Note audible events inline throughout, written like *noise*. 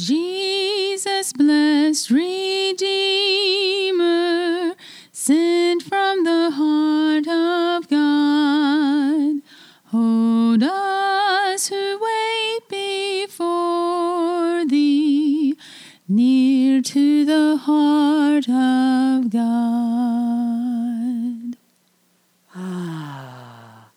Jesus, blessed Redeemer, sent from the heart of God, hold us who wait before thee, near to the heart of God. Ah,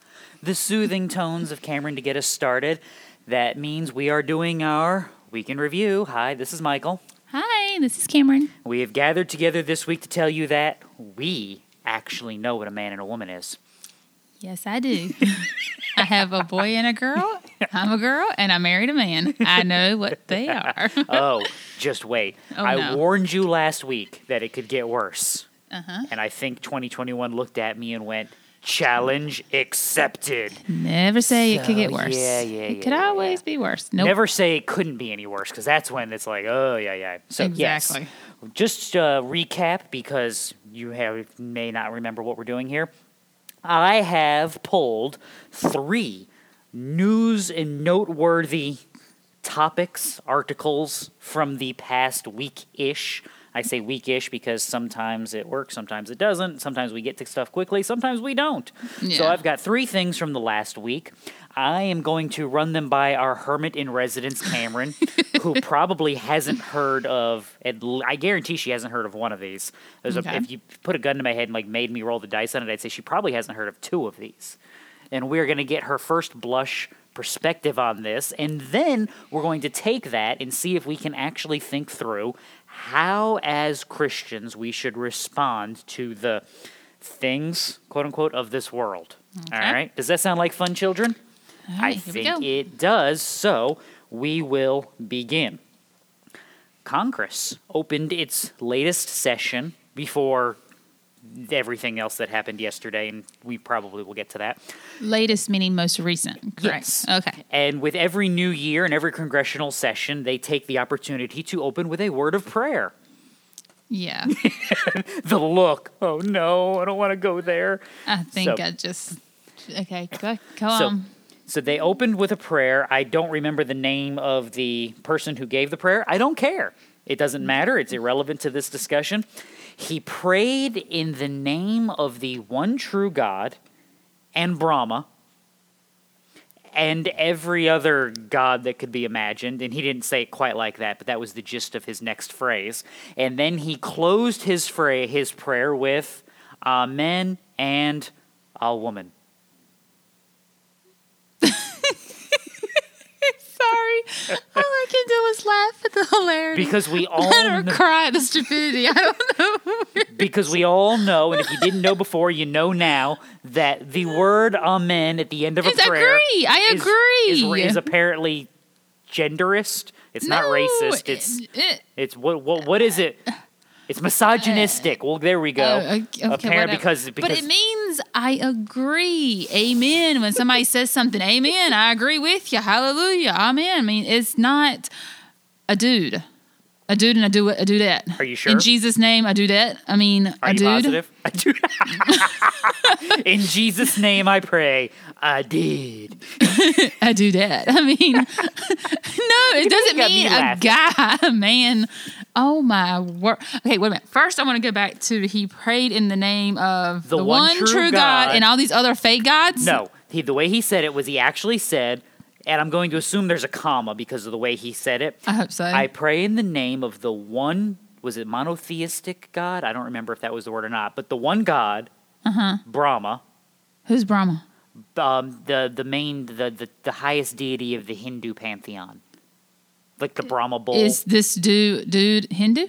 the soothing tones of Cameron to get us started. That means we are doing our week in review. Hi, this is Michael. Hi, this is Cameron. We have gathered together this week to tell you that we actually know what a man and a woman is. Yes, I do. *laughs* I have a boy and a girl. I'm a girl, and I married a man. I know what they are. *laughs* Oh, just wait. Oh, I no. warned you last week that it could get worse. Uh-huh. And I think 2021 looked at me and went, challenge accepted. Never say it could get worse. yeah, yeah, yeah. It yeah, could yeah, always be worse. Nope. Never say it couldn't be any worse because that's when it's like, oh, yeah, yeah. So, Exactly. yes. Just uh, recap because you have may not remember what we're doing here. I have pulled three news and noteworthy topics, articles from the past week ish. I say week ish because sometimes it works, sometimes it doesn't. Sometimes we get to stuff quickly, sometimes we don't. So I've got three things from the last week. I am going to run them by our hermit in residence, Cameron, *laughs* who probably hasn't heard of. I guarantee she hasn't heard of one of these. Okay. a, if you put a gun to my head and like made me roll the dice on it, I'd say she probably hasn't heard of two of these. And we're going to get her first blush perspective on this, and then we're going to take that and see if we can actually think through how, as Christians, we should respond to the things, quote unquote, of this world. All Okay. right. Does that sound like fun, children? All I right, we think it does. So we will begin. Congress opened its latest session before everything else that happened yesterday, and we probably will get to that. Latest meaning most recent. Correct. Yes. Okay. And with every new year and every congressional session, they take the opportunity to open with a word of prayer. Yeah. *laughs* The look, oh no, I don't want to go there. I think So- I just. Okay. Go, go So, on. so they opened with a prayer. I don't remember the name of the person who gave the prayer. I don't care. It doesn't mm. matter. It's irrelevant to this discussion. He prayed in the name of the one true God and Brahma and every other god that could be imagined. And he didn't say it quite like that, but that was the gist of his next phrase. And then he closed his, fra- his prayer with Amen and a woman. Sorry. Can do is laugh at the hilarity. Because we *laughs* all or kn- cry at the stupidity. I don't know. because we all know, and if you didn't know before, you know now that the word "amen" at the end of a It's prayer agree. I is- agree. is, is apparently genderist. It's not racist. It's it- it- it's what what what is it? It's misogynistic. Well, there we go. Oh, okay, Apparent because because but it means I agree. Amen. When somebody says something, amen. I agree with you. Hallelujah. Amen. I mean, it's not a dude. A dude and I do do that. Are you sure? In Jesus' name, I do that. I mean, are a you dude. positive? I do. *laughs* In Jesus' name, I pray. I did. I do that. I mean, *laughs* no, it doesn't got me mean a guy, a *laughs* man. Oh my word. Okay, wait a minute. First, I want to go back to he prayed in the name of The one true God, God. and all these other fake gods. No, he, the way he said it was he actually said, and I'm going to assume there's a comma because of the way he said it. I hope so. I pray in the name of the one, was it monotheistic God? I don't remember if that was the word or not, but the one God, Uh-huh. Brahma, Who's Brahma? um, the the main, the, the the highest deity of the Hindu pantheon, like the Brahma bull. Is this dude dude Hindu?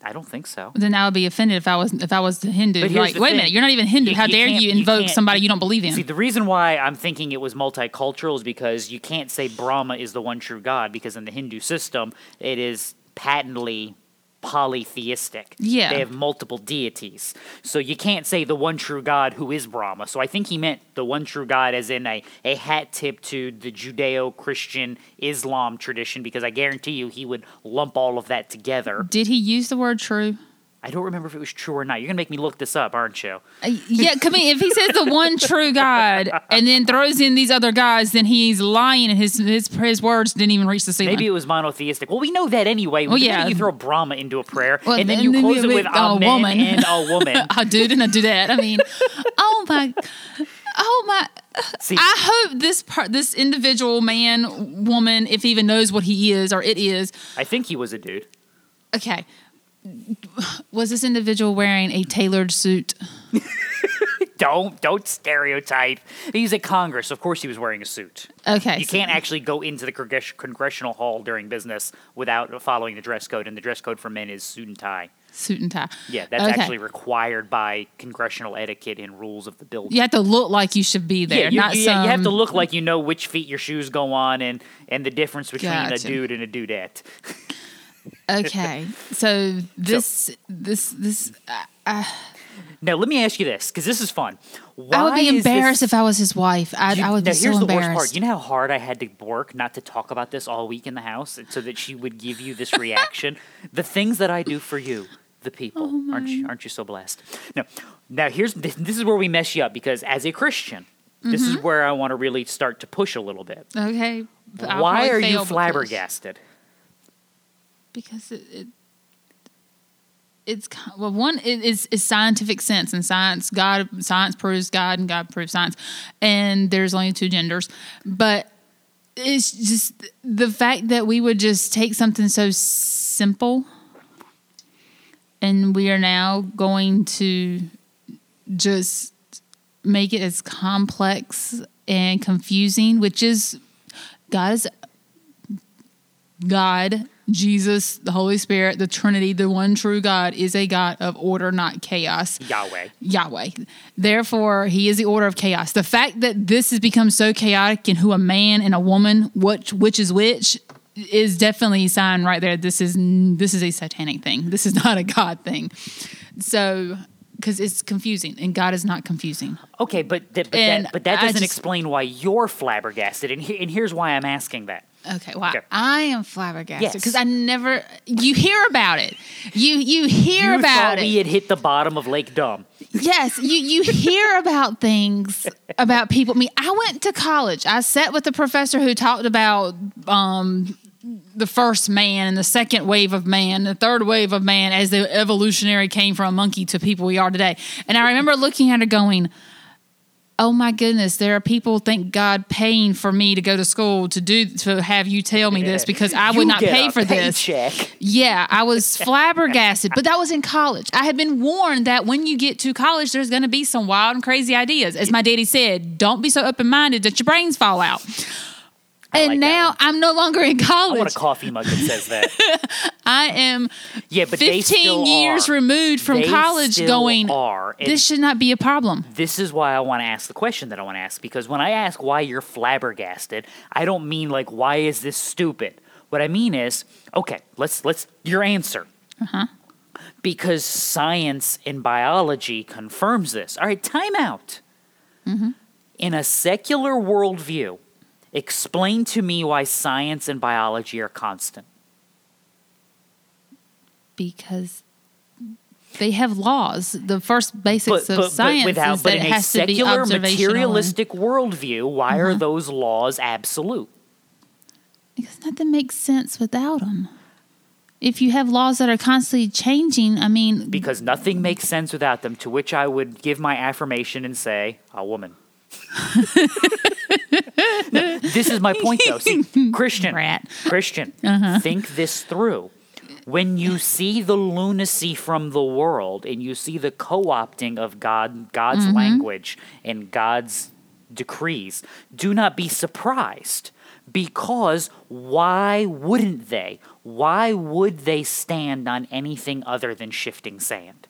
I don't think so. Then I would be offended if I was if I was the Hindu. But Like, wait a minute, you're not even Hindu. You- How you dare you you invoke can't- somebody you don't believe in? See, the reason why I'm thinking it was multicultural is because you can't say Brahma is the one true God because in the Hindu system it is patently polytheistic. Yeah. They have multiple deities. So you can't say the one true God who is Brahma. So I think he meant the one true God as in a, a hat tip to the Judeo Christian Islam tradition because I guarantee you he would lump all of that together. Did he use the word true? I don't remember if it was true or not. You're gonna make me look this up, aren't you? Uh, yeah, come in. If he says the one true God and then throws in these other guys, then he's lying, and his his his words didn't even reach the ceiling. Maybe it was monotheistic. Well, we know that anyway. Well, yeah. you throw Brahma into a prayer, Well, and then you close it with a a man woman. and a *laughs* woman. a dude and a that. I mean, oh my, oh my. See, I hope this part, this individual man, woman, if he even knows what he is or it is. I think he was a dude. Okay, was this individual wearing a tailored suit? *laughs* Don't don't stereotype. He's at Congress. Of course, he was wearing a suit. Okay, You so- can't actually go into the congress- congressional hall during business without following the dress code, and the dress code for men is suit and tie. suit and tie. Yeah, that's Okay. actually required by congressional etiquette and rules of the building. You have to look like you should be there, Yeah, you, not you- some. you have to look like you know which feet your shoes go on and, and the difference between a dude and a dudette. *laughs* Okay, so this this this uh, Now, let me ask you this, because this is fun. Why I would be embarrassed this, if I was his wife. I, You- I would now, be so the embarrassed. worst part. You know how hard I had to work not to talk about this all week in the house so that she would give you this reaction? *laughs* the things that I do for you, the people. Oh, aren't you aren't you so blessed? No. Now here's this, this is where we mess you up because as a Christian, this Mm-hmm. is where I want to really start to push a little bit. Okay. Why are you flabbergasted? Because it, it it's well one is is scientific sense and science God science proves God and God proves science and there's only two genders. But it's just the fact that we would just take something so simple and we are now going to just make it as complex and confusing which is God is God, Jesus, the Holy Spirit, the Trinity, the one true God is a God of order, not chaos. Yahweh. Yahweh. Therefore, he is the order of chaos. The fact that this has become so chaotic and who a man and a woman, which which is which, is definitely a sign right there. This is this is a satanic thing. This is *laughs* not a God thing. So, because it's confusing, and God is not confusing. Okay, but th- but, that, but that doesn't just- explain why you're flabbergasted, and, he- and here's why I'm asking that. Okay, well, Okay. I am flabbergasted Yes. because I never. You hear about it. You you hear you about it. we had hit the bottom of Lake Dumb. Yes, you you hear *laughs* about things about people. I mean, I went to college. I sat with a professor who talked about um, the first man and the second wave of man, the third wave of man, as the evolutionary came from a monkey to people we are today. And I remember looking at her going. Oh my goodness! There are people thank God paying for me to go to school to do to have you tell me this because I would You not pay for this. paycheck. Yeah, I was *laughs* flabbergasted, but that was in college. I had been warned that when you get to college, there's going to be some wild and crazy ideas. As my daddy said, don't be so open minded that your brains fall out. And like now. I'm no longer in college. I want a coffee mug that says that. *laughs* I am Yeah, but they 15 still years are. removed from They college going, are. And this should not be a problem. this is why I want to ask the question that I want to ask because when I ask why you're flabbergasted, I don't mean like why is this stupid. What I mean is, okay, let's let's your answer. Uh-huh. Because science and biology confirms this. All right, time out. Mm-hmm. In a secular worldview, explain to me why science and biology are constant. Because they have laws. The first basics But, of but, science but without, is that in it a has to be secular observational. and- Uh-huh. materialistic worldview, why are those laws absolute? Because nothing makes sense without them. If you have laws that are constantly changing, I mean, because nothing makes sense without them. To which I would give my affirmation and say, "A woman." *laughs* No, this is my point, though. See, *laughs* Christian, Rat. Christian, Uh-huh. think this through. When you see the lunacy from the world and you see the co-opting of God, God's Mm-hmm. language and God's decrees, do not be surprised. Because why wouldn't they? Why would they stand on anything other than shifting sand?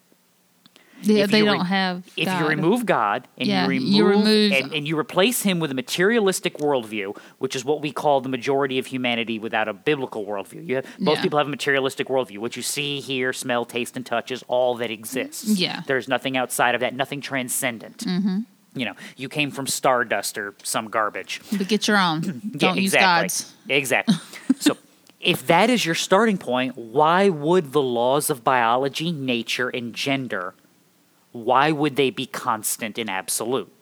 They, if they re- don't have. If God. you remove God and Yeah, you you remove, remove- and, and you replace him with a materialistic worldview, which is what we call the majority of humanity without a biblical worldview. You have, most Yeah. people have a materialistic worldview. What you see, hear, smell, taste, and touch is all that exists. Yeah. There's nothing outside of that, nothing transcendent. Mm-hmm. You know, you came from stardust or some garbage. but get your own. *clears throat* Don't use exactly. God's. Exactly. *laughs* so if that is your starting point, why would the laws of biology, nature, and gender, why would they be constant and absolute?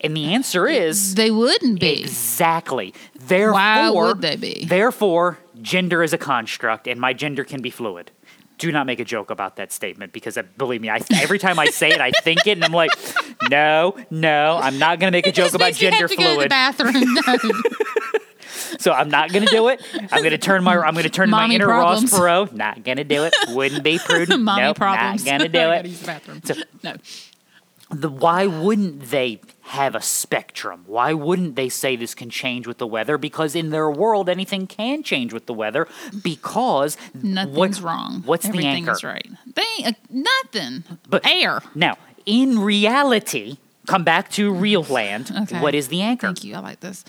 And the answer is They wouldn't be. exactly. Therefore, Why would they be? Therefore, gender is a construct, and my gender can be fluid. Do not make a joke about that statement because, uh, believe me, I, every time I say it, I think it, and I'm like, *laughs* no, no, I'm not going to make a joke about gender have to Go to the fluid. bathroom. No. *laughs* *laughs* So I'm not going to do it. I'm going to turn my I'm to turn to my inner problems. Ross Perot. Not going to do it. Wouldn't be *laughs* prudent. Mommy nope, problems. Not going to I do gotta it. use the bathroom. So- no. the why wouldn't they have a spectrum? Why wouldn't they say this can change with the weather? Because in their world, anything can change with the weather. Because Nothing's what- wrong. What's Everything the anchor? is right. They uh, nothing. But- air. Now, in reality, come back to real land. Okay. What is the anchor? Thank you. I like this.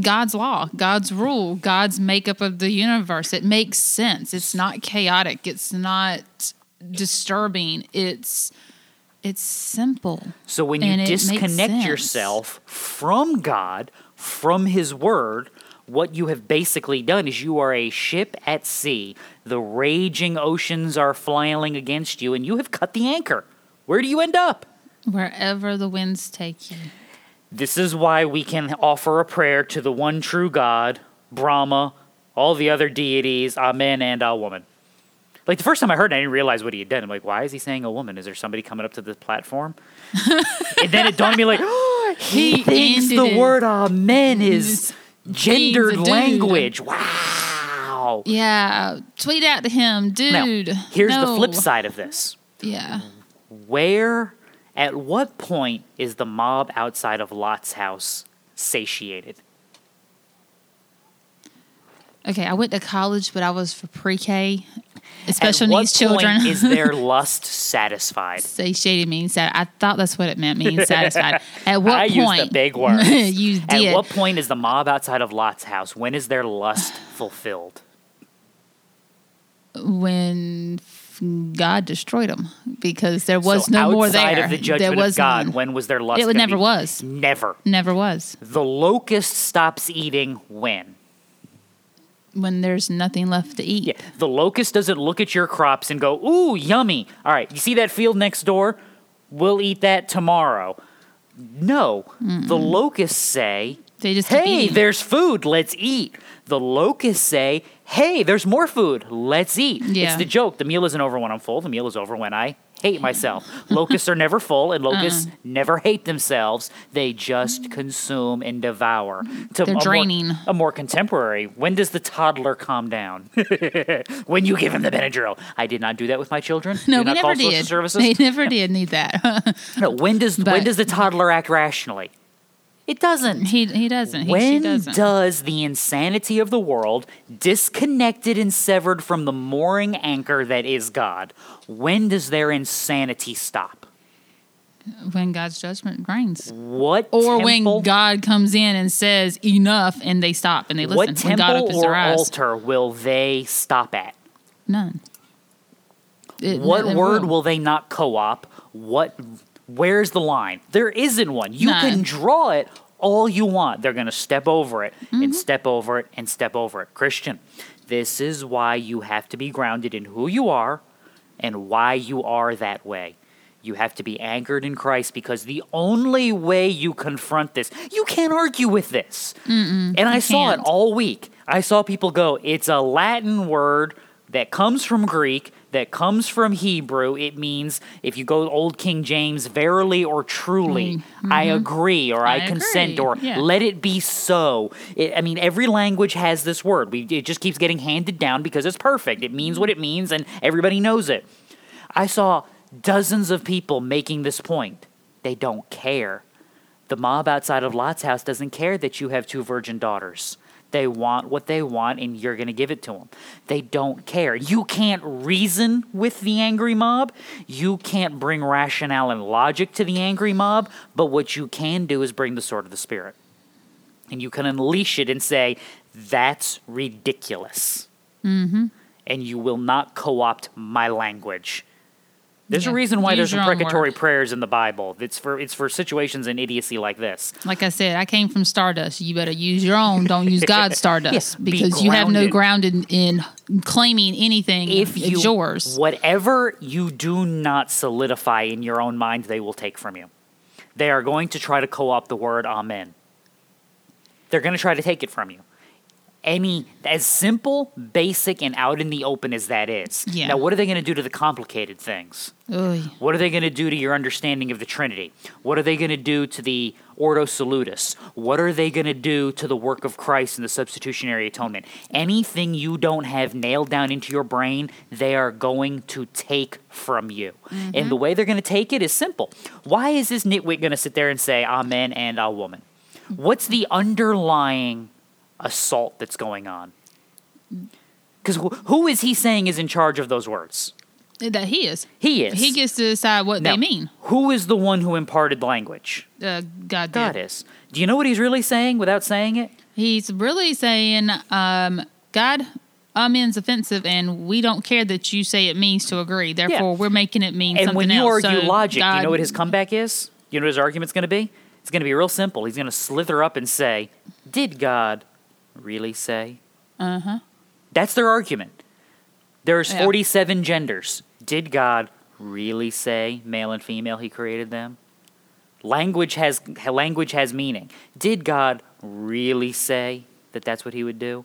God's law, God's rule, God's makeup of the universe. It makes sense. It's not chaotic. It's not disturbing. It's it's simple. So when you And it makes disconnect yourself from God, from His Word, what you have basically done is you are a ship at sea. The raging oceans are flailing against you, and you have cut the anchor. Where do you end up? Wherever the winds take you. This is why we can offer a prayer to the one true God, Brahma, all the other deities, Amen, and a woman. Like the first time I heard it, I didn't realize what he had done. I'm like, why is he saying a woman? Is there somebody coming up to the platform? *laughs* and then it dawned on me like, *gasps* *gasps* he, He thinks the it. word Amen is gendered means a dude. language. Wow. Yeah. Tweet out to him, Now, dude. here's the flip side of this. Yeah. Where, at what point is the mob outside of Lot's house satiated? Okay, I went to college, but I was for pre-K, special At what needs children. point is their *laughs* lust satisfied? Satiated means that I thought that's what it meant. Means *laughs* satisfied. At what I used the big *laughs* words. you did. At what point is the mob outside of Lot's house? When is their lust *sighs* fulfilled? when God destroyed them because there was so no more outside there. of the there was of God, none. when was their lust? It never be- was. Never. Never was. The locust stops eating when? When there's nothing left to eat. Yeah, the locust doesn't look at your crops and go, "Ooh, yummy." All right, you see that field next door? We'll eat that tomorrow. No, the locusts say, They just "Hey, there's food. Let's eat." The locusts say, "Hey, there's more food. Let's eat." It's the joke. The meal isn't over when I'm full. The meal is over when I hate myself. *laughs* locusts are never full, and locusts Uh-uh. never hate themselves. They just consume and devour. To They're a more- draining. a more contemporary. When does the toddler calm down? *laughs* when you give him the Benadryl. I did not do that with my children. No, do we never did. services. They never did need that. *laughs* no, when does when does the toddler act rationally? It doesn't. he he doesn't. He, she when doesn't. does the insanity of the world, disconnected and severed from the mooring anchor that is God, when does their insanity stop? when God's judgment reigns. What Or temple, when God comes in and says enough and they stop and they listen. what when God temple opens or their eyes. altar will they stop at? None. It- What word will they not co-op? What where's the line? There isn't one. You None. can draw it all you want. They're going to step over it Mm-hmm. and step over it and step over it. Christian, this is why you have to be grounded in who you are and why you are that way. You have to be anchored in Christ because the only way you confront this, you can't argue with this. and I saw it can't. all week. I saw people go, it's a Latin word that comes from Greek, that comes from Hebrew. It means, if you go Old King James, verily or truly, I agree or I, Mm-hmm. I consent agree, or yeah. let it be so. It, I mean, every language has this word. We, it just keeps getting handed down because it's perfect. It means what it means and everybody knows it. I saw dozens of people making this point. They don't care. The mob outside of Lot's house doesn't care that you have two virgin daughters. They want what they want, and you're going to give it to them. They don't care. You can't reason with the angry mob. You can't bring rationale and logic to the angry mob. But what you can do is bring the sword of the Spirit. And you can unleash it and say, that's ridiculous. Mm-hmm. And you will not co opt my language. There's Yeah. a reason why Use there's imprecatory prayers in the Bible. It's for it's for situations and idiocy like this. Like I said, I came from Stardust. You better use your own. Don't use *laughs* God's Stardust Yeah, be because you have no ground grounded in claiming anything. If you it's yours. whatever you do not solidify in your own mind, they will take from you. They are going to try to co-opt the word amen. They're going to try to take it from you. Any as simple, basic, and out in the open as that is. Yeah. Now, what are they going to do to the complicated things? Oy. What are they going to do to your understanding of the Trinity? What are they going to do to the Ordo Salutis? What are they going to do to the work of Christ and the substitutionary atonement? Anything you don't have nailed down into your brain, they are going to take from you. And mm-hmm. the way they're going to take it is simple. Why is this nitwit going to sit there and say Amen and a woman? What's the underlying assault that's going on? Because who is he saying is in charge of those words? That he is. He is. He gets to decide what Now, they mean. Who is the one who imparted language? Uh, God did. God is. Do you know what he's really saying without saying it? He's really saying, um, God, amen's offensive, and we don't care that you say it means to agree. Therefore, we're making it mean And something when you else. argue So logic, do you know what his comeback is? You know what his argument's going to be? It's going to be real simple. He's going to slither up and say, Did God really say? Uh huh. That's their argument. There's Yeah. 47 genders. Did God really say male and female he created them? Language has language has meaning. Did God really say that that's what he would do?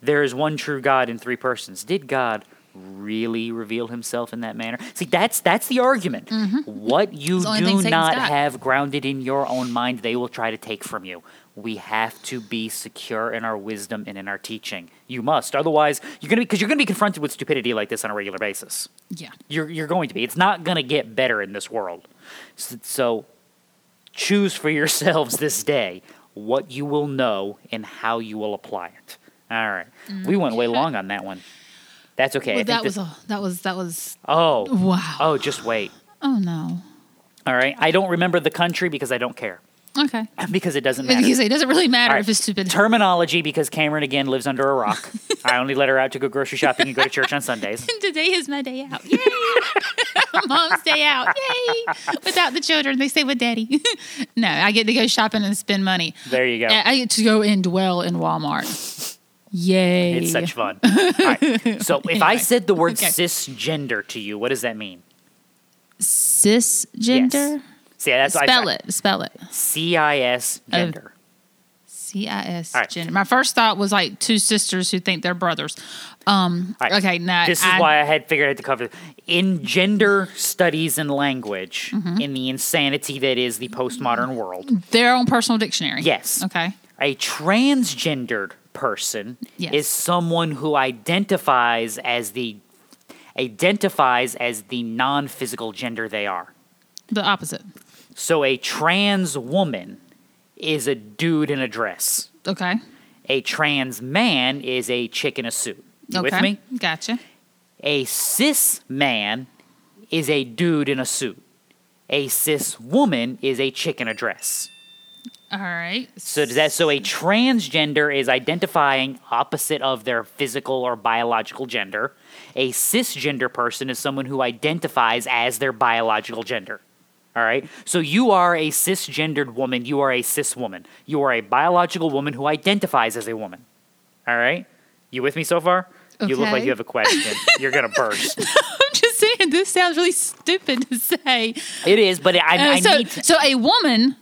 There is one true God in three persons. Did God really reveal himself in that manner? See, that's that's the argument. What you It's the only thing do not have grounded in your own mind, they will try to take from you. We have to be secure in our wisdom and in our teaching. You must, otherwise, you're gonna because you're gonna be confronted with stupidity like this on a regular basis. Yeah. You're you're going to be. It's not gonna get better in this world. S- So, choose for yourselves this day what you will know and how you will apply it. All right, mm. we went way long on that one. That's okay. Well, that was a, that was that was oh wow. oh just wait. Oh no. All right, I don't remember the country because I don't care Okay. *laughs* because it doesn't matter. Because it doesn't really matter right. if it's stupid. Terminology because Cameron again lives under a rock. *laughs* I only let her out to go grocery shopping and go to church on Sundays. *laughs* Today is my day out. Yay! Mom's day out. Yay! Without the children, they stay with daddy. no, I get to go shopping and spend money. There you go. I get to go and dwell in Walmart. Yay! It's such fun. All right. So if I said the word Okay. cisgender to you, what does that mean? cisgender. See, that's Spell it. Spell it. C I S gender. C I S gender. My first thought was like two sisters who think they're brothers. Um. Right. Okay. Now This is I, why I had figured I had to cover in gender studies and language Mm-hmm. in the insanity that is the postmodern world. their own personal dictionary. Yes. Okay. A transgendered person Yes. is someone who identifies as the identifies as the non-physical gender they are. The opposite. So a trans woman is a dude in a dress. Okay. A trans man is a chick in a suit. You okay. with me? Gotcha. A cis man is a dude in a suit. A cis woman is a chick in a dress. All right. So does that so a transgender is identifying opposite of their physical or biological gender. A cisgender person is someone who identifies as their biological gender. All right? So you are a cisgendered woman, you are a cis woman. You are a biological woman who identifies as a woman. All right? You with me so far? You look like you have a question. *laughs* You're going to burst. I'm just saying this sounds really stupid to say. It is, but I, Uh, I so, need to, so a woman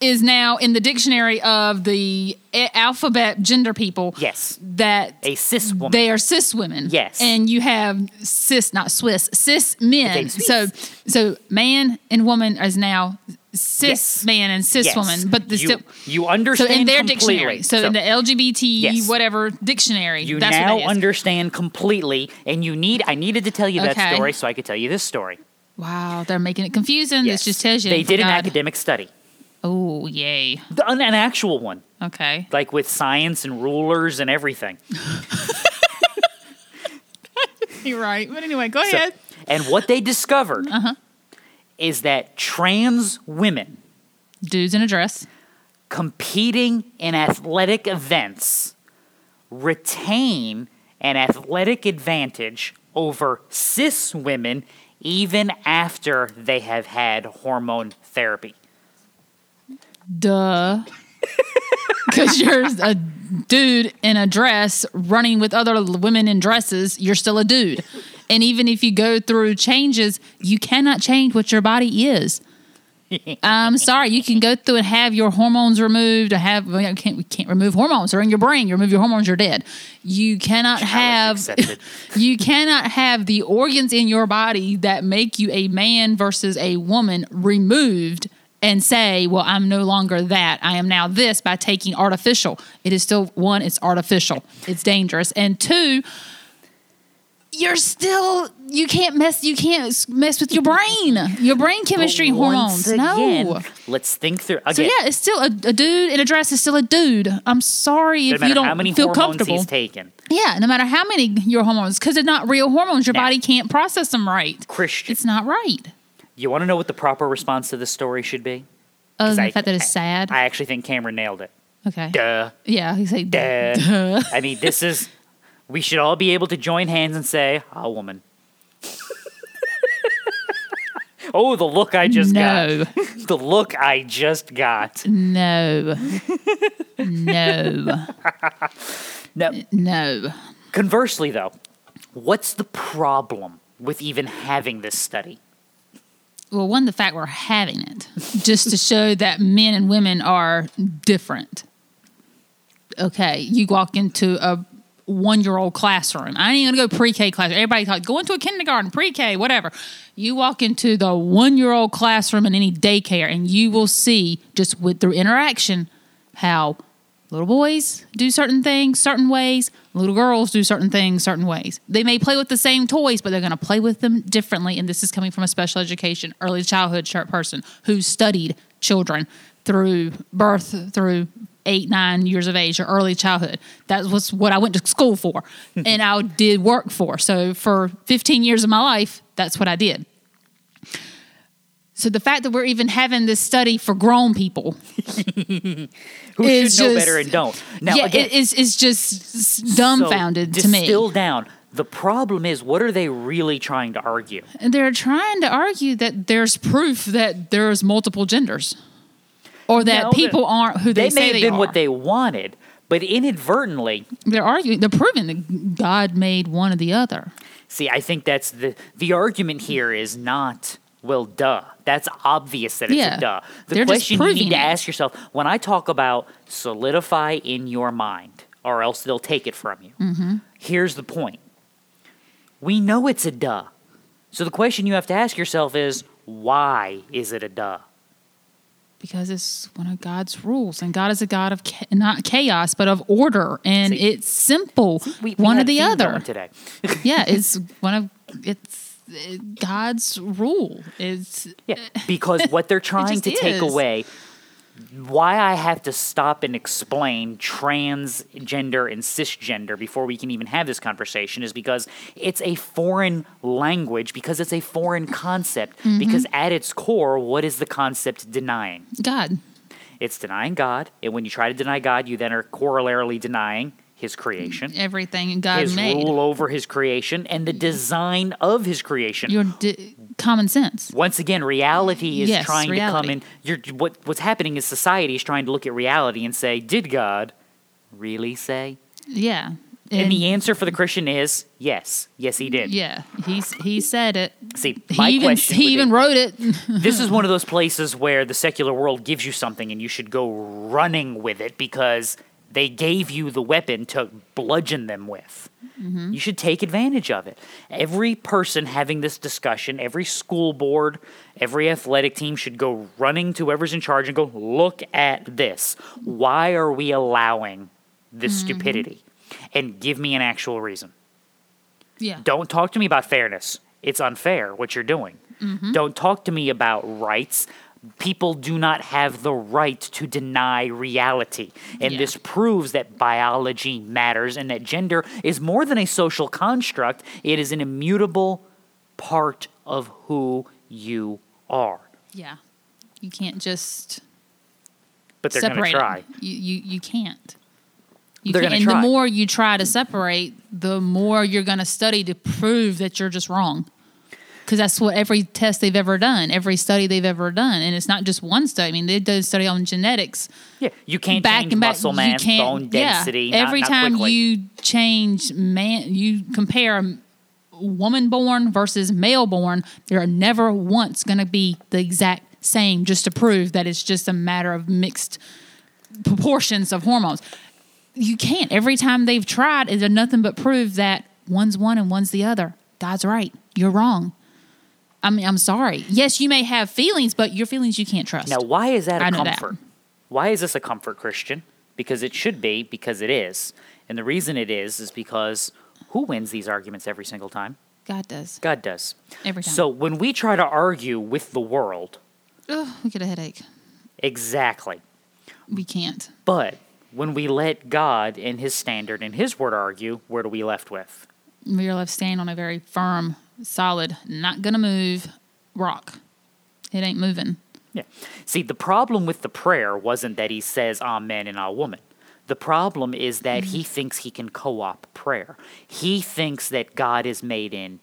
is now in the dictionary of the eh, alphabet gender people. Yes. That a cis woman. they are cis women. Yes. And you have cis, not Swiss, cis men. So, so man and woman is now cis Yes. man and cis Yes. woman. But the you, still, you so in their completely. dictionary, so, in the LGBT Yes. whatever dictionary, You now understand completely, and you need. I needed to tell you that story so I could tell you this story. wow, they're making it confusing. This just tells you they did an academic study, Oh, yay. The- an, an actual one, Okay. like with science and rulers and everything. *laughs* You're right. But anyway, go So- ahead. and what they discovered Uh-huh. is that trans women Dudes in a dress. competing in athletic events retain an athletic advantage over cis women even after they have had hormone therapy. Duh. *laughs* Because you're a dude in a dress running with other women in dresses, you're still a dude. And even if you go through changes, you cannot change what your body is. I'm sorry, you can go through and have your hormones removed. Or have you can't we can't remove hormones. They're in your brain. You remove your hormones, you're dead. You cannot have *laughs* you cannot have the organs in your body that make you a man versus a woman removed and say, well, I'm no longer that. I am now this by taking artificial. It is still one, it's artificial. It's dangerous. And two, you're still you can't mess you can't mess with your brain. Your brain chemistry hormones. again, no. Let's think through again. So yeah, it's still a, a dude in a dress is still a dude. I'm sorry no if you don't feel comfortable. he's taken. Yeah, no matter how many your hormones, because they're not real hormones, your body can't process them right. Christian, It's not right. You want to know what the proper response to this story should be? Oh, Other than I- the fact that it's sad. I actually think Cameron nailed it. okay. Duh. Yeah, he's like, Duh. duh. I mean, this is. We should all be able to join hands and say, "A woman." *laughs* oh, the look I just No. got. *laughs* The look I just got. No. no. Now, No. conversely, though, what's the problem with even having this study? Well, one, the fact we're having it, just to show that men and women are different. Okay, you walk into a one year old classroom. I ain't gonna go pre K class. Everybody like go into a kindergarten, pre K, whatever. You walk into the one year old classroom in any daycare, and you will see just with through interaction how little boys do certain things certain ways, little girls do certain things certain ways. They may play with the same toys, but they're gonna play with them differently. And this is coming from a special education, early childhood person who studied children through birth through eight, nine years of age or early childhood. That was what I went to school for hmm. and I did work for. So for 15 years of my life, that's what I did. So the fact that we're even having this study for grown people, *laughs* Who should know just- better and don't? Now, yeah, again, it is it's just dumbfounded so to me. Still down. The problem is, what are they really trying to argue? And they're trying to argue that there's proof that there's multiple genders, or that No, people aren't who they, say. They, may have they been are. what they wanted, but inadvertently, they're arguing. They're proving that God made one or the other. see, I think that's the the argument here is not well, duh. That's obvious that it's Yeah. a duh. The They're question you need to ask yourself when I talk about solidify in your mind, or else they'll take it from you. Mm-hmm. Here's the point: we know it's a duh. So the question you have to ask yourself is, why is it a duh? Because it's one of God's rules, and God is a God of cha- not chaos, but of order, and See, it's simple, We, we one or the other. today. yeah, *laughs* it's one of it's God's rule. It's Yeah, because what they're *laughs* trying to take away, why I have to stop and explain transgender and cisgender before we can even have this conversation is because it's a foreign language, because it's a foreign concept, Mm-hmm. because at its core, what is the concept denying? God. It's denying God, and when you try to deny God, you then are corollarily denying His creation. Everything God His made. rule over his creation and the design of his creation. Your di- common sense. once again, reality is Yes, trying reality. to come in. You're, what, what's happening is society is trying to look at reality and say, "Did God really say?" Yeah. And, the answer for the Christian is yes, yes, he did. yeah, he's he said it. See, He my even question he would be- even wrote it. *laughs* this is one of those places where the secular world gives you something and you should go running with it because they gave you the weapon to bludgeon them with. Mm-hmm. You should take advantage of it. Every person having this discussion, every school board, every athletic team should go running to whoever's in charge and go, look at this. Why are we allowing this Mm-hmm. stupidity? And give me an actual reason. yeah. Don't talk to me about fairness. It's unfair what you're doing. Don't talk to me about rights. People do not have the right to deny reality. And Yeah. this proves that biology matters and that gender is more than a social construct, it is an immutable part of who you are. Yeah. You can't just But they're going separate to try. You, you you can't. You They're can't. And try. the more you try to separate, the more you're going to study to prove that you're just wrong. Because that's what every test they've ever done, every study they've ever done, and it's not just one study. I mean, they did a study on genetics. Yeah, you can't back change and back. muscle mass, bone density. Yeah, every not time quickly. you change man, you compare woman born versus male born. There are never once going to be the exact same, just to prove that it's just a matter of mixed proportions of hormones. You can't. Every time they've tried, it's nothing but prove that one's one and one's the other. God's right. You're wrong. I mean, I'm sorry. Yes, you may have feelings, but your feelings you can't trust. Now, why is that a I know that. comfort? Why is this a comfort, Christian? Because it should be, because it is. And the reason it is, is because who wins these arguments every single time? God does. God does. Every time. So when we try to argue with the world, Ugh, we get a headache. exactly. We can't. But when we let God and his standard and his word argue, where do we left with? We are left standing on a very firm, solid, not gonna move rock. It ain't moving. Yeah. See, the problem with the prayer wasn't that he says amen and a woman. The problem is that he mm-hmm. thinks he can co op prayer. He thinks that God is made in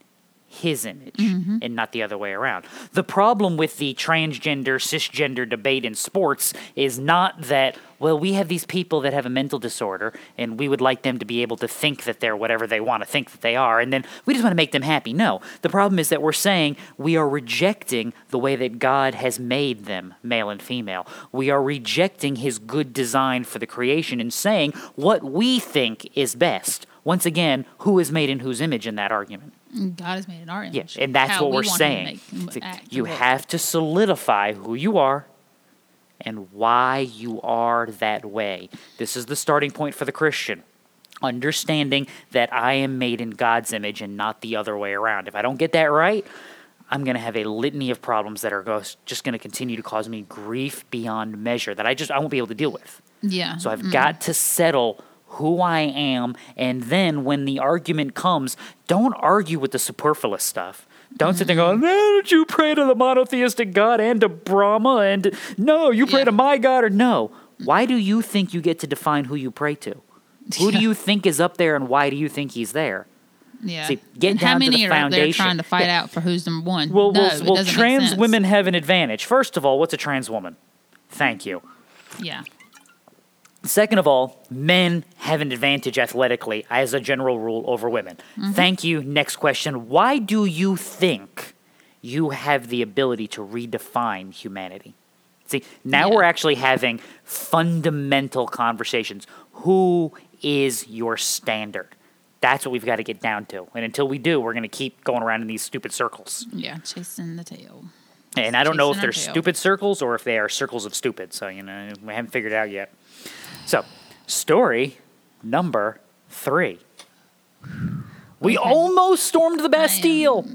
his image mm-hmm. and not the other way around. The problem with the transgender, cisgender debate in sports is not that, well, we have these people that have a mental disorder and we would like them to be able to think that they're whatever they want to think that they are, and then we just want to make them happy. No. The problem is that we're saying we are rejecting the way that God has made them, male and female. We are rejecting his good design for the creation and saying what we think is best. Once again, who is made in whose image in that argument? God is made art Yeah, image. and that's How what we we're want him to saying. make act You have to solidify who you are and why you are that way. This is the starting point for the Christian. Understanding that I am made in God's image and not the other way around. If I don't get that right, I'm going to have a litany of problems that are just going to continue to cause me grief beyond measure that I just I won't be able to deal with. Yeah. So I've mm-hmm. got to settle who I am, and then when the argument comes, don't argue with the superfluous stuff. Don't sit there going, mm-hmm. no, don't you pray to the monotheistic God and to Brahma and no, you pray Yeah. to my God or no. Why do you think you get to define who you pray to? Who do *laughs* you think is up there and why do you think he's there? yeah. see, get and down how to the many are foundation. trying to fight out for who's number one? Well, no, well, well trans women have an advantage. First of all, what's a trans woman? Thank you. Yeah. Second of all, men have an advantage athletically as a general rule over women. Mm-hmm. Thank you. Next question. Why do you think you have the ability to redefine humanity? See, now Yeah. we're actually having fundamental conversations. Who is your standard? That's what we've got to get down to. And until we do, we're going to keep going around in these stupid circles. Yeah. Chasing the tail. And I don't know if they're tail. stupid circles or if they are circles of stupid. So, you know, we haven't figured it out yet. So, story number three. We Okay. almost stormed the Bastille.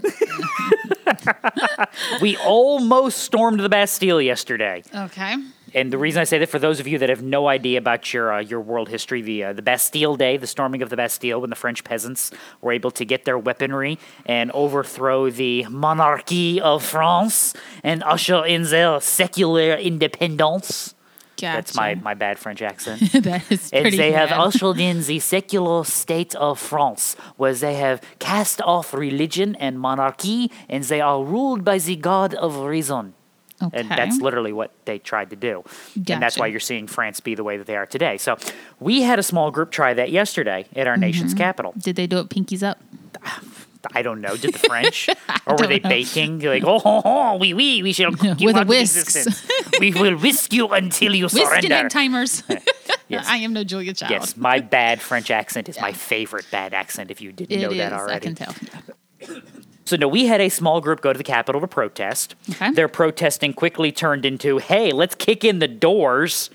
*laughs* we almost stormed the Bastille yesterday. Okay. And the reason I say that, for those of you that have no idea about your uh, your world history, the uh, the Bastille Day, the storming of the Bastille, when the French peasants were able to get their weaponry and overthrow the monarchy of France and usher in their secular independence. Gotcha. That's my, my bad French accent. *laughs* that is and pretty they have bad. ushered in the secular state of France, where they have cast off religion and monarchy, and they are ruled by the God of reason. Okay. And that's literally what they tried to do. And that's why you're seeing France be the way that they are today. So we had a small group try that yesterday at our Mm-hmm. nation's capital. Did they do it pinkies up? *sighs* I don't know, did the French? *laughs* or were they know. baking? You're like, *laughs* oh, oh, oh, oui, oui, we shall give With up whisks. existence. We will whisk you until you Whisking surrender. egg timers. *laughs* Yes. I am no Julia Child. Yes, my bad French accent is my favorite bad accent. If you didn't It know that already, I can tell. *coughs* So no, we had a small group go to the Capitol to protest. Okay. Their protesting quickly turned into, "Hey, let's kick in the doors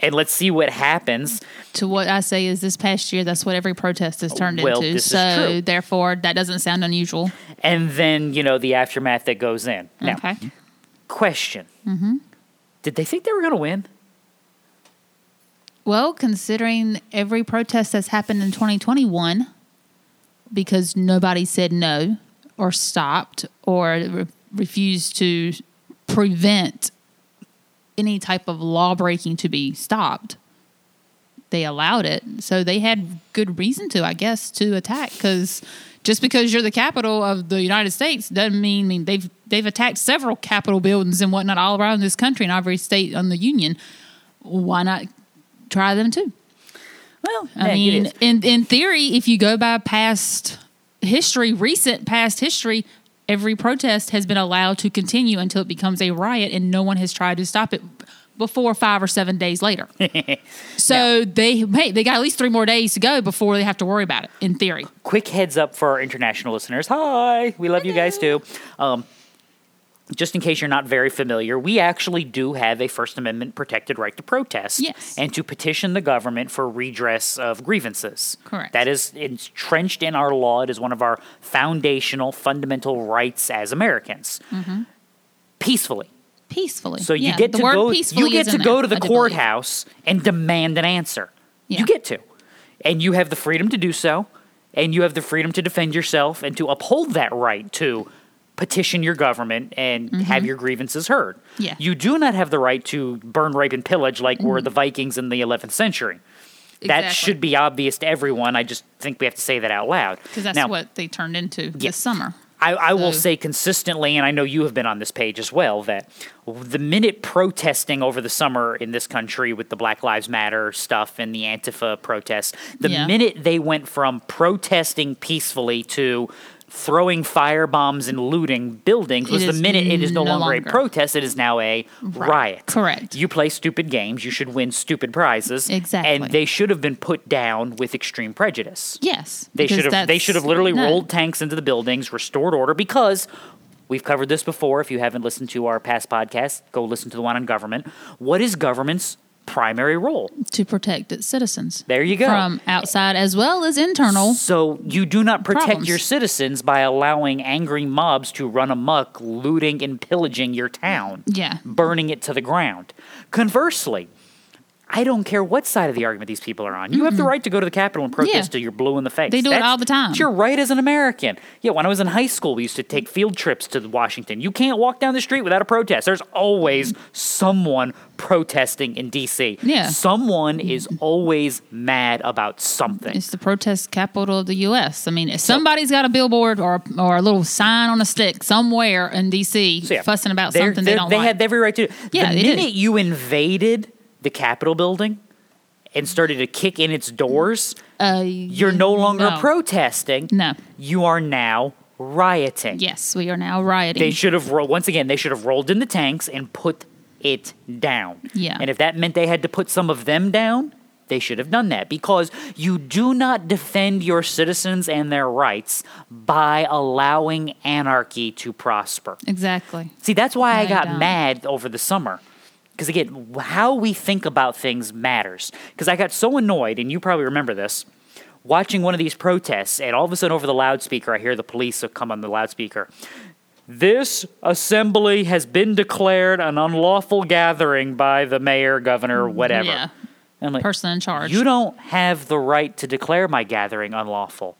and let's see what happens." To what I say is this past year, that's what every protest has turned Well, into. this is so true. therefore, that doesn't sound unusual. And then you know the aftermath that goes in. Now, Okay. question: mm-hmm. Did they think they were going to win? Well, considering every protest that's happened in 2021, because nobody said no or stopped or re- refused to prevent any type of law breaking to be stopped, they allowed it. So they had good reason to, I guess, to attack because Just because you're the capital of the United States doesn't mean, I mean they've they've attacked several Capitol buildings and whatnot all around this country and every state on the Union. Why not try them too? Well, I it mean, in in theory, if you go by past history, recent past history, every protest has been allowed to continue until it becomes a riot, and no one has tried to stop it before five or seven days later. *laughs* so they hey, they got at least three more days to go before they have to worry about it. In theory, quick heads up for our international listeners. Hi, we love you guys too. Um, just in case you're not very familiar, we actually do have a First Amendment protected right to protest Yes. and to petition the government for redress of grievances. Correct. That is entrenched in our law. It is one of our foundational, fundamental rights as Americans. Peacefully. Peacefully. So you Yeah, get to go. You get to go there, to the I do believe. courthouse and demand an answer. Yeah. You get to, and you have the freedom to do so, and you have the freedom to defend yourself and to uphold that right to petition your government and have your grievances heard. Mm-hmm. Yeah. You do not have the right to burn, rape, and pillage like were the Vikings in the 11th century. That should be obvious to everyone. I just think we have to say that out loud. because that's Now, what they turned into Yeah. this summer. I, I will So- say consistently, and I know you have been on this page as well, that the minute protesting over the summer in this country with the Black Lives Matter stuff and the Antifa protests, the Yeah. minute they went from protesting peacefully to throwing firebombs and looting buildings was the minute it is no, no longer, longer. a protest, it is now a riot. Correct. You play stupid games, you should win stupid prizes. Exactly. And they should have been put down with extreme prejudice. Yes, They should have they should have literally no. rolled tanks into the buildings, restored order because we've covered this before. If you haven't listened to our past podcast, go listen to the one on government. What is government's primary role? to protect its citizens. There you go. From outside as well as internal. So you do not protect Problems. your citizens by allowing angry mobs to run amok, looting and pillaging your town, Yeah. burning it to the ground. Conversely, I don't care what side of the argument these people are on. You have the right to go to the Capitol and protest Yeah. till you're blue in the face. They do it all the time. It's your right as an American. Yeah, when I was in high school, we used to take field trips to Washington. You can't walk down the street without a protest. There's always someone protesting in D.C. Yeah. Someone is always mad about something. It's the protest capital of the U.S. I mean, if somebody's got a billboard or or a little sign on a stick somewhere in D.C. So, yeah, fussing about something they don't like. they like. had every right to. Yeah, the minute you invaded the Capitol building and started to kick in its doors, uh, you're no longer no. protesting. No. You are now rioting. Yes, we are now rioting. They should have ro- once again. They should have rolled in the tanks and put it down. Yeah. And if that meant they had to put some of them down, they should have done that because you do not defend your citizens and their rights by allowing anarchy to prosper. exactly. See, that's why I No, you got mad over the summer. Because again, how we think about things matters. Because I got so annoyed, and you probably remember this, watching one of these protests, and all of a sudden over the loudspeaker, I hear the police come on the loudspeaker. This assembly has been declared an unlawful gathering by the mayor, governor, whatever. Yeah. I'm like, Person in charge. you don't have the right to declare my gathering unlawful.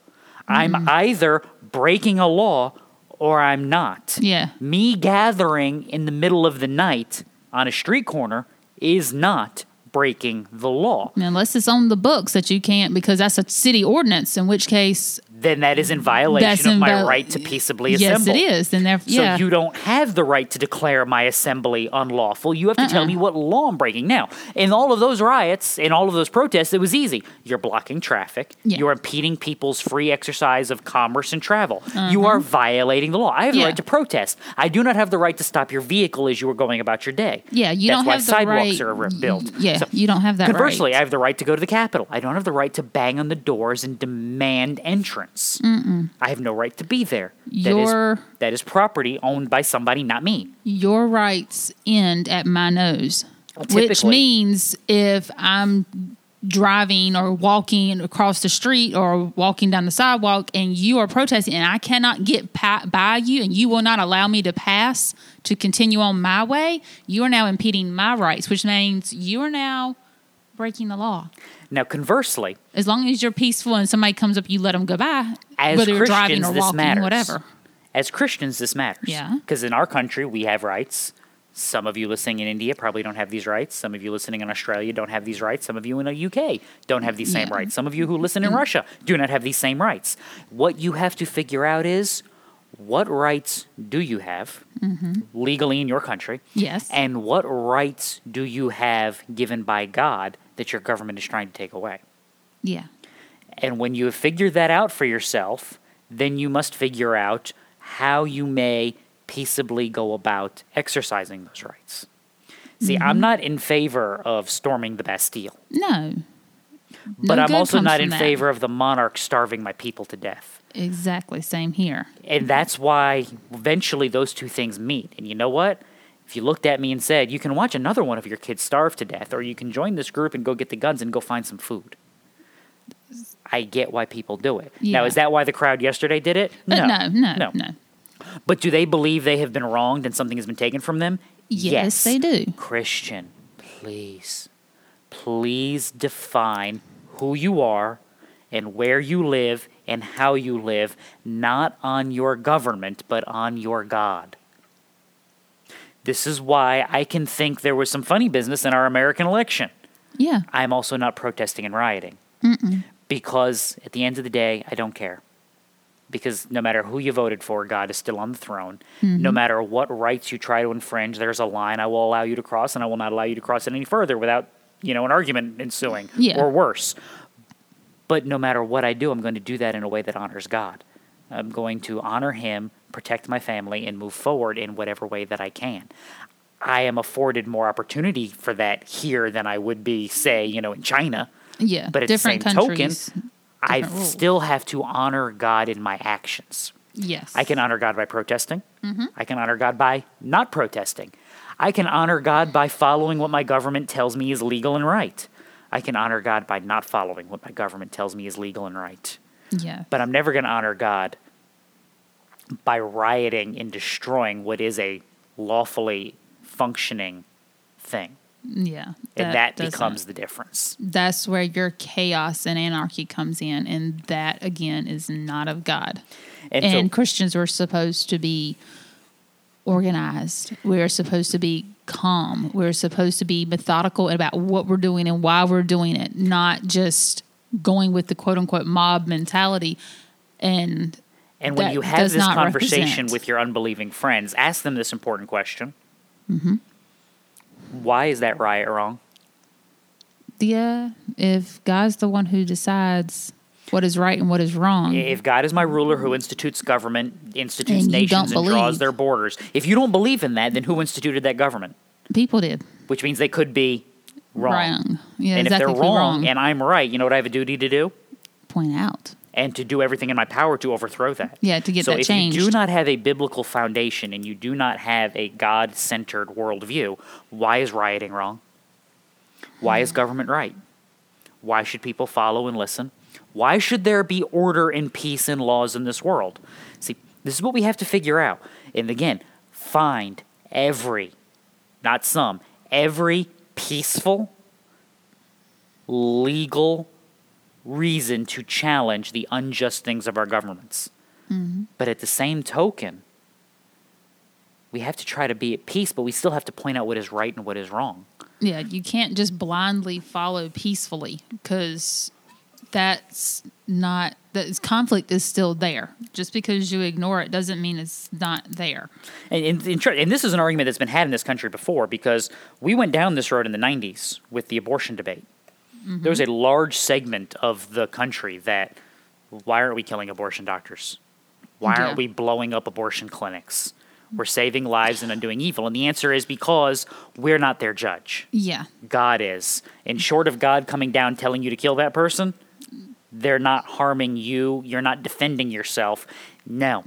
Mm-hmm. I'm either breaking a law or I'm not. Yeah. Me gathering in the middle of the night on a street corner is not breaking the law. Unless it's on the books that you can't, because that's a city ordinance. In which case, Then that is in violation That's of in my right to peaceably yes, assemble. Yes, it is. Then there, So you don't have the right to declare my assembly unlawful. You have to tell Uh-uh. me what law I'm breaking. Now, in all of those riots, in all of those protests, it was easy. You're blocking traffic. Yeah. You're impeding people's free exercise of commerce and travel. You are violating the law. I have the Uh-huh. Right to protest. I do not have the right to stop your vehicle as you were going about your day. yeah, you That's don't have the right. That's why sidewalks right. are built. Yeah, So- you don't have that Conversely, right. I have the right to go to the Capitol. I don't have the right to bang on the doors and demand entrance. I have no right to be there. That is- Your- that is property owned by somebody, not me. your rights end at my nose, which means if I'm driving or walking across the street or walking down the sidewalk and you are protesting and I cannot get pa- by you and you will not allow me to pass to continue on my way, you are now impeding my rights, which means you are now breaking the law. Now, conversely, As long as you're peaceful and somebody comes up, you let them go by, as whether you're driving or this walking, matters. whatever. As Christians, this matters. Yeah. Because in our country, we have rights. Some of you listening in India probably don't have these rights. Some of you listening in Australia don't have these rights. Some of you in the UK don't have these same Yeah. rights. Some of you who listen in mm-hmm. Russia do not have these same rights. What you have to figure out is what rights do you have mm-hmm. legally in your country? Yes. And what rights do you have given by God that your government is trying to take away? Yeah. And when you have figured that out for yourself, then you must figure out how you may peaceably go about exercising those rights. See, Mm-hmm. I'm not in favor of storming the Bastille, No. but No I'm also not in that. favor of the monarch starving my people to death. Exactly. Same here. And that's why eventually those two things meet. And you know what? If you looked at me and said, you can watch another one of your kids starve to death, or you can join this group and go get the guns and go find some food. I get why people do it. Now, is that why the crowd yesterday did it? Uh, no, no, no. no. But do they believe they have been wronged and something has been taken from them? Yes, they do. Christian, please, please define who you are and where you live and how you live, not on your government, but on your God. This is why I can think there was some funny business in our American election. Yeah. I'm also not protesting and rioting. Because at the end of the day, I don't care. Because no matter who you voted for, God is still on the throne. Mm-hmm. No matter what rights you try to infringe, there's a line I will allow you to cross, and I will not allow you to cross it any further without, you know, an argument ensuing Yeah. or worse. But no matter what I do, I'm going to do that in a way that honors God. I'm going to honor Him, protect my family, and move forward in whatever way that I can. I am afforded more opportunity for that here than I would be, say, you know, in China. Yeah. But at different the same token, I rules. still have to honor God in my actions. yes. I can honor God by protesting. Mm-hmm. I can honor God by not protesting. I can honor God by following what my government tells me is legal and right. I can honor God by not following what my government tells me is legal and right. Yeah. But I'm never going to honor God by rioting and destroying what is a lawfully functioning thing. Yeah. And that, becomes the difference. that's where your chaos and anarchy comes in and that again is not of god And, and, so, christians were supposed to be organized we're supposed to be calm we're supposed to be methodical about what we're doing and why we're doing it not just going with the quote unquote mob mentality and And when you have this conversation represent. with your unbelieving friends, ask them this important question. Mm-hmm. Why is that right or wrong? yeah if god's the one who decides what is right and what is wrong If God is my ruler who institutes government, institutes And nations, and draws their borders, if you don't believe in that, then who instituted that government? people did Which means they could be wrong. wrong yeah and exactly if they're be wrong, and I'm right, you know what I have a duty to do? point out And to do everything in my power to overthrow that. Yeah, to get so that if you do not have a biblical foundation and you do not have a God-centered worldview, why is rioting wrong? Why is hmm. government right? Why should people follow and listen? Why should there be order and peace and laws in this world? See, this is what we have to figure out. And again, find every, not some, every peaceful, legal reason to challenge the unjust things of our governments. Mm-hmm. But at the same token, we have to try to be at peace, but we still have to point out what is right and what is wrong. Yeah, you can't just blindly follow peacefully because that's not that conflict is still there. Just because you ignore it doesn't mean it's not there. And, and, and and this is an argument that's been had in this country before because we went down this road in the 90s with the abortion debate. Mm-hmm. There was a large segment of the country that, why aren't we killing abortion doctors? Why Yeah. aren't we blowing up abortion clinics? We're saving lives and undoing evil. And the answer is because we're not their judge. Yeah, God is. And short of God coming down telling you to kill that person, they're not harming you. You're not defending yourself. No.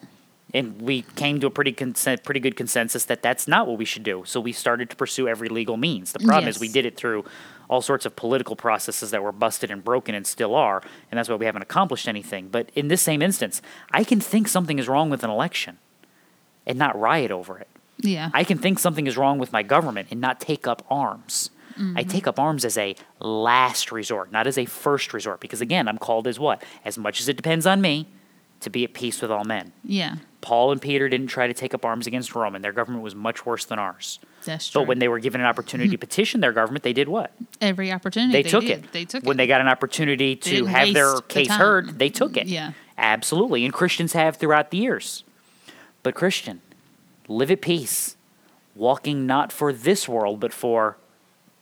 And we came to a pretty consen- pretty good consensus that that's not what we should do. So we started to pursue every legal means. The problem is we did it through all sorts of political processes that were busted and broken and still are, and that's why we haven't accomplished anything. But in this same instance, I can think something is wrong with an election and not riot over it. yeah, I can think something is wrong with my government and not take up arms. I mm-hmm. take up arms as a last resort, not as a first resort, because again, I'm called as what? As much as it depends on me, to be at peace with all men. yeah, Paul and Peter didn't try to take up arms against Rome, and their government was much worse than ours. That's true. But when they were given an opportunity to *laughs* petition their government, they did what? Every opportunity They, they, took did. it. They took when it. they got an opportunity to have their waste the case heard, they took it. Yeah. Absolutely. And Christians have throughout the years. But Christian, live at peace, walking not for this world, but for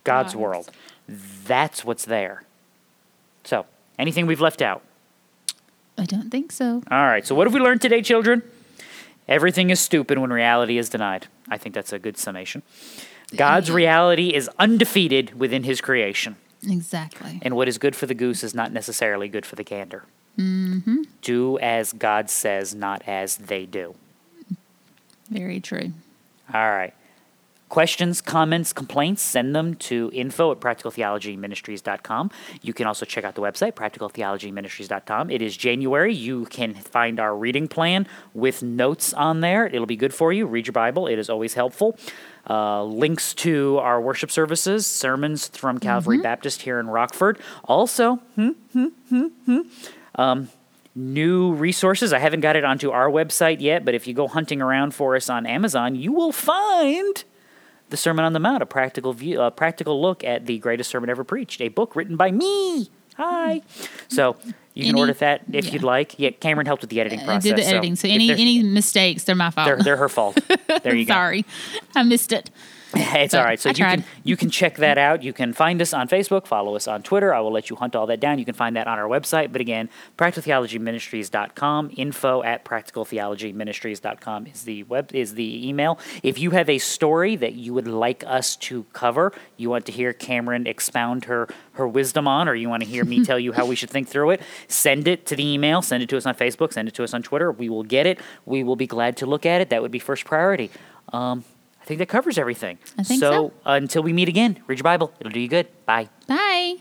God's world. That's what's there. So, anything we've left out? I don't think so. All right. So, what have we learned today, children? Everything is stupid when reality is denied. I think that's a good summation. God's reality is undefeated within his creation. Exactly. And what is good for the goose is not necessarily good for the gander. Mm-hmm. Do as God says, not as they do. Very true. All right. Questions, comments, complaints, send them to info at practicaltheologyministries.com. You can also check out the website, practicaltheologyministries.com. It is January. You can find our reading plan with notes on there. It'll be good for you. Read your Bible, it is always helpful. Uh, links to our worship services, sermons from Calvary Baptist here in Rockford. Also, hmm, hmm, hmm, hmm, um, new resources. I haven't got it onto our website yet, but if you go hunting around for us on Amazon, you will find the Sermon on the Mount, a practical view, a practical look at the greatest sermon ever preached, a book written by me. Hi. So you can Any- order that if yeah. you'd like. Yeah, Cameron helped with the editing uh, uh, I process. did the editing. So, if any any mistakes, they're my fault. they're, they're her fault. There you go. *laughs* Sorry, I missed it. *laughs* It's all right. So I you can you can check that out. You can find us on Facebook, follow us on Twitter. I will let you hunt all that down. You can find that on our website. But again, practicaltheologyministries.com, info at practicaltheologyministries.com is the web is the email. If you have a story that you would like us to cover, you want to hear Cameron expound her her wisdom on, or you want to hear me *laughs* tell you how we should think through it, send it to the email, send it to us on Facebook, send it to us on Twitter. We will get it. We will be glad to look at it. That would be first priority. Um, think that covers everything. I think so. uh, until we meet again, read your Bible. It'll do you good. Bye. Bye.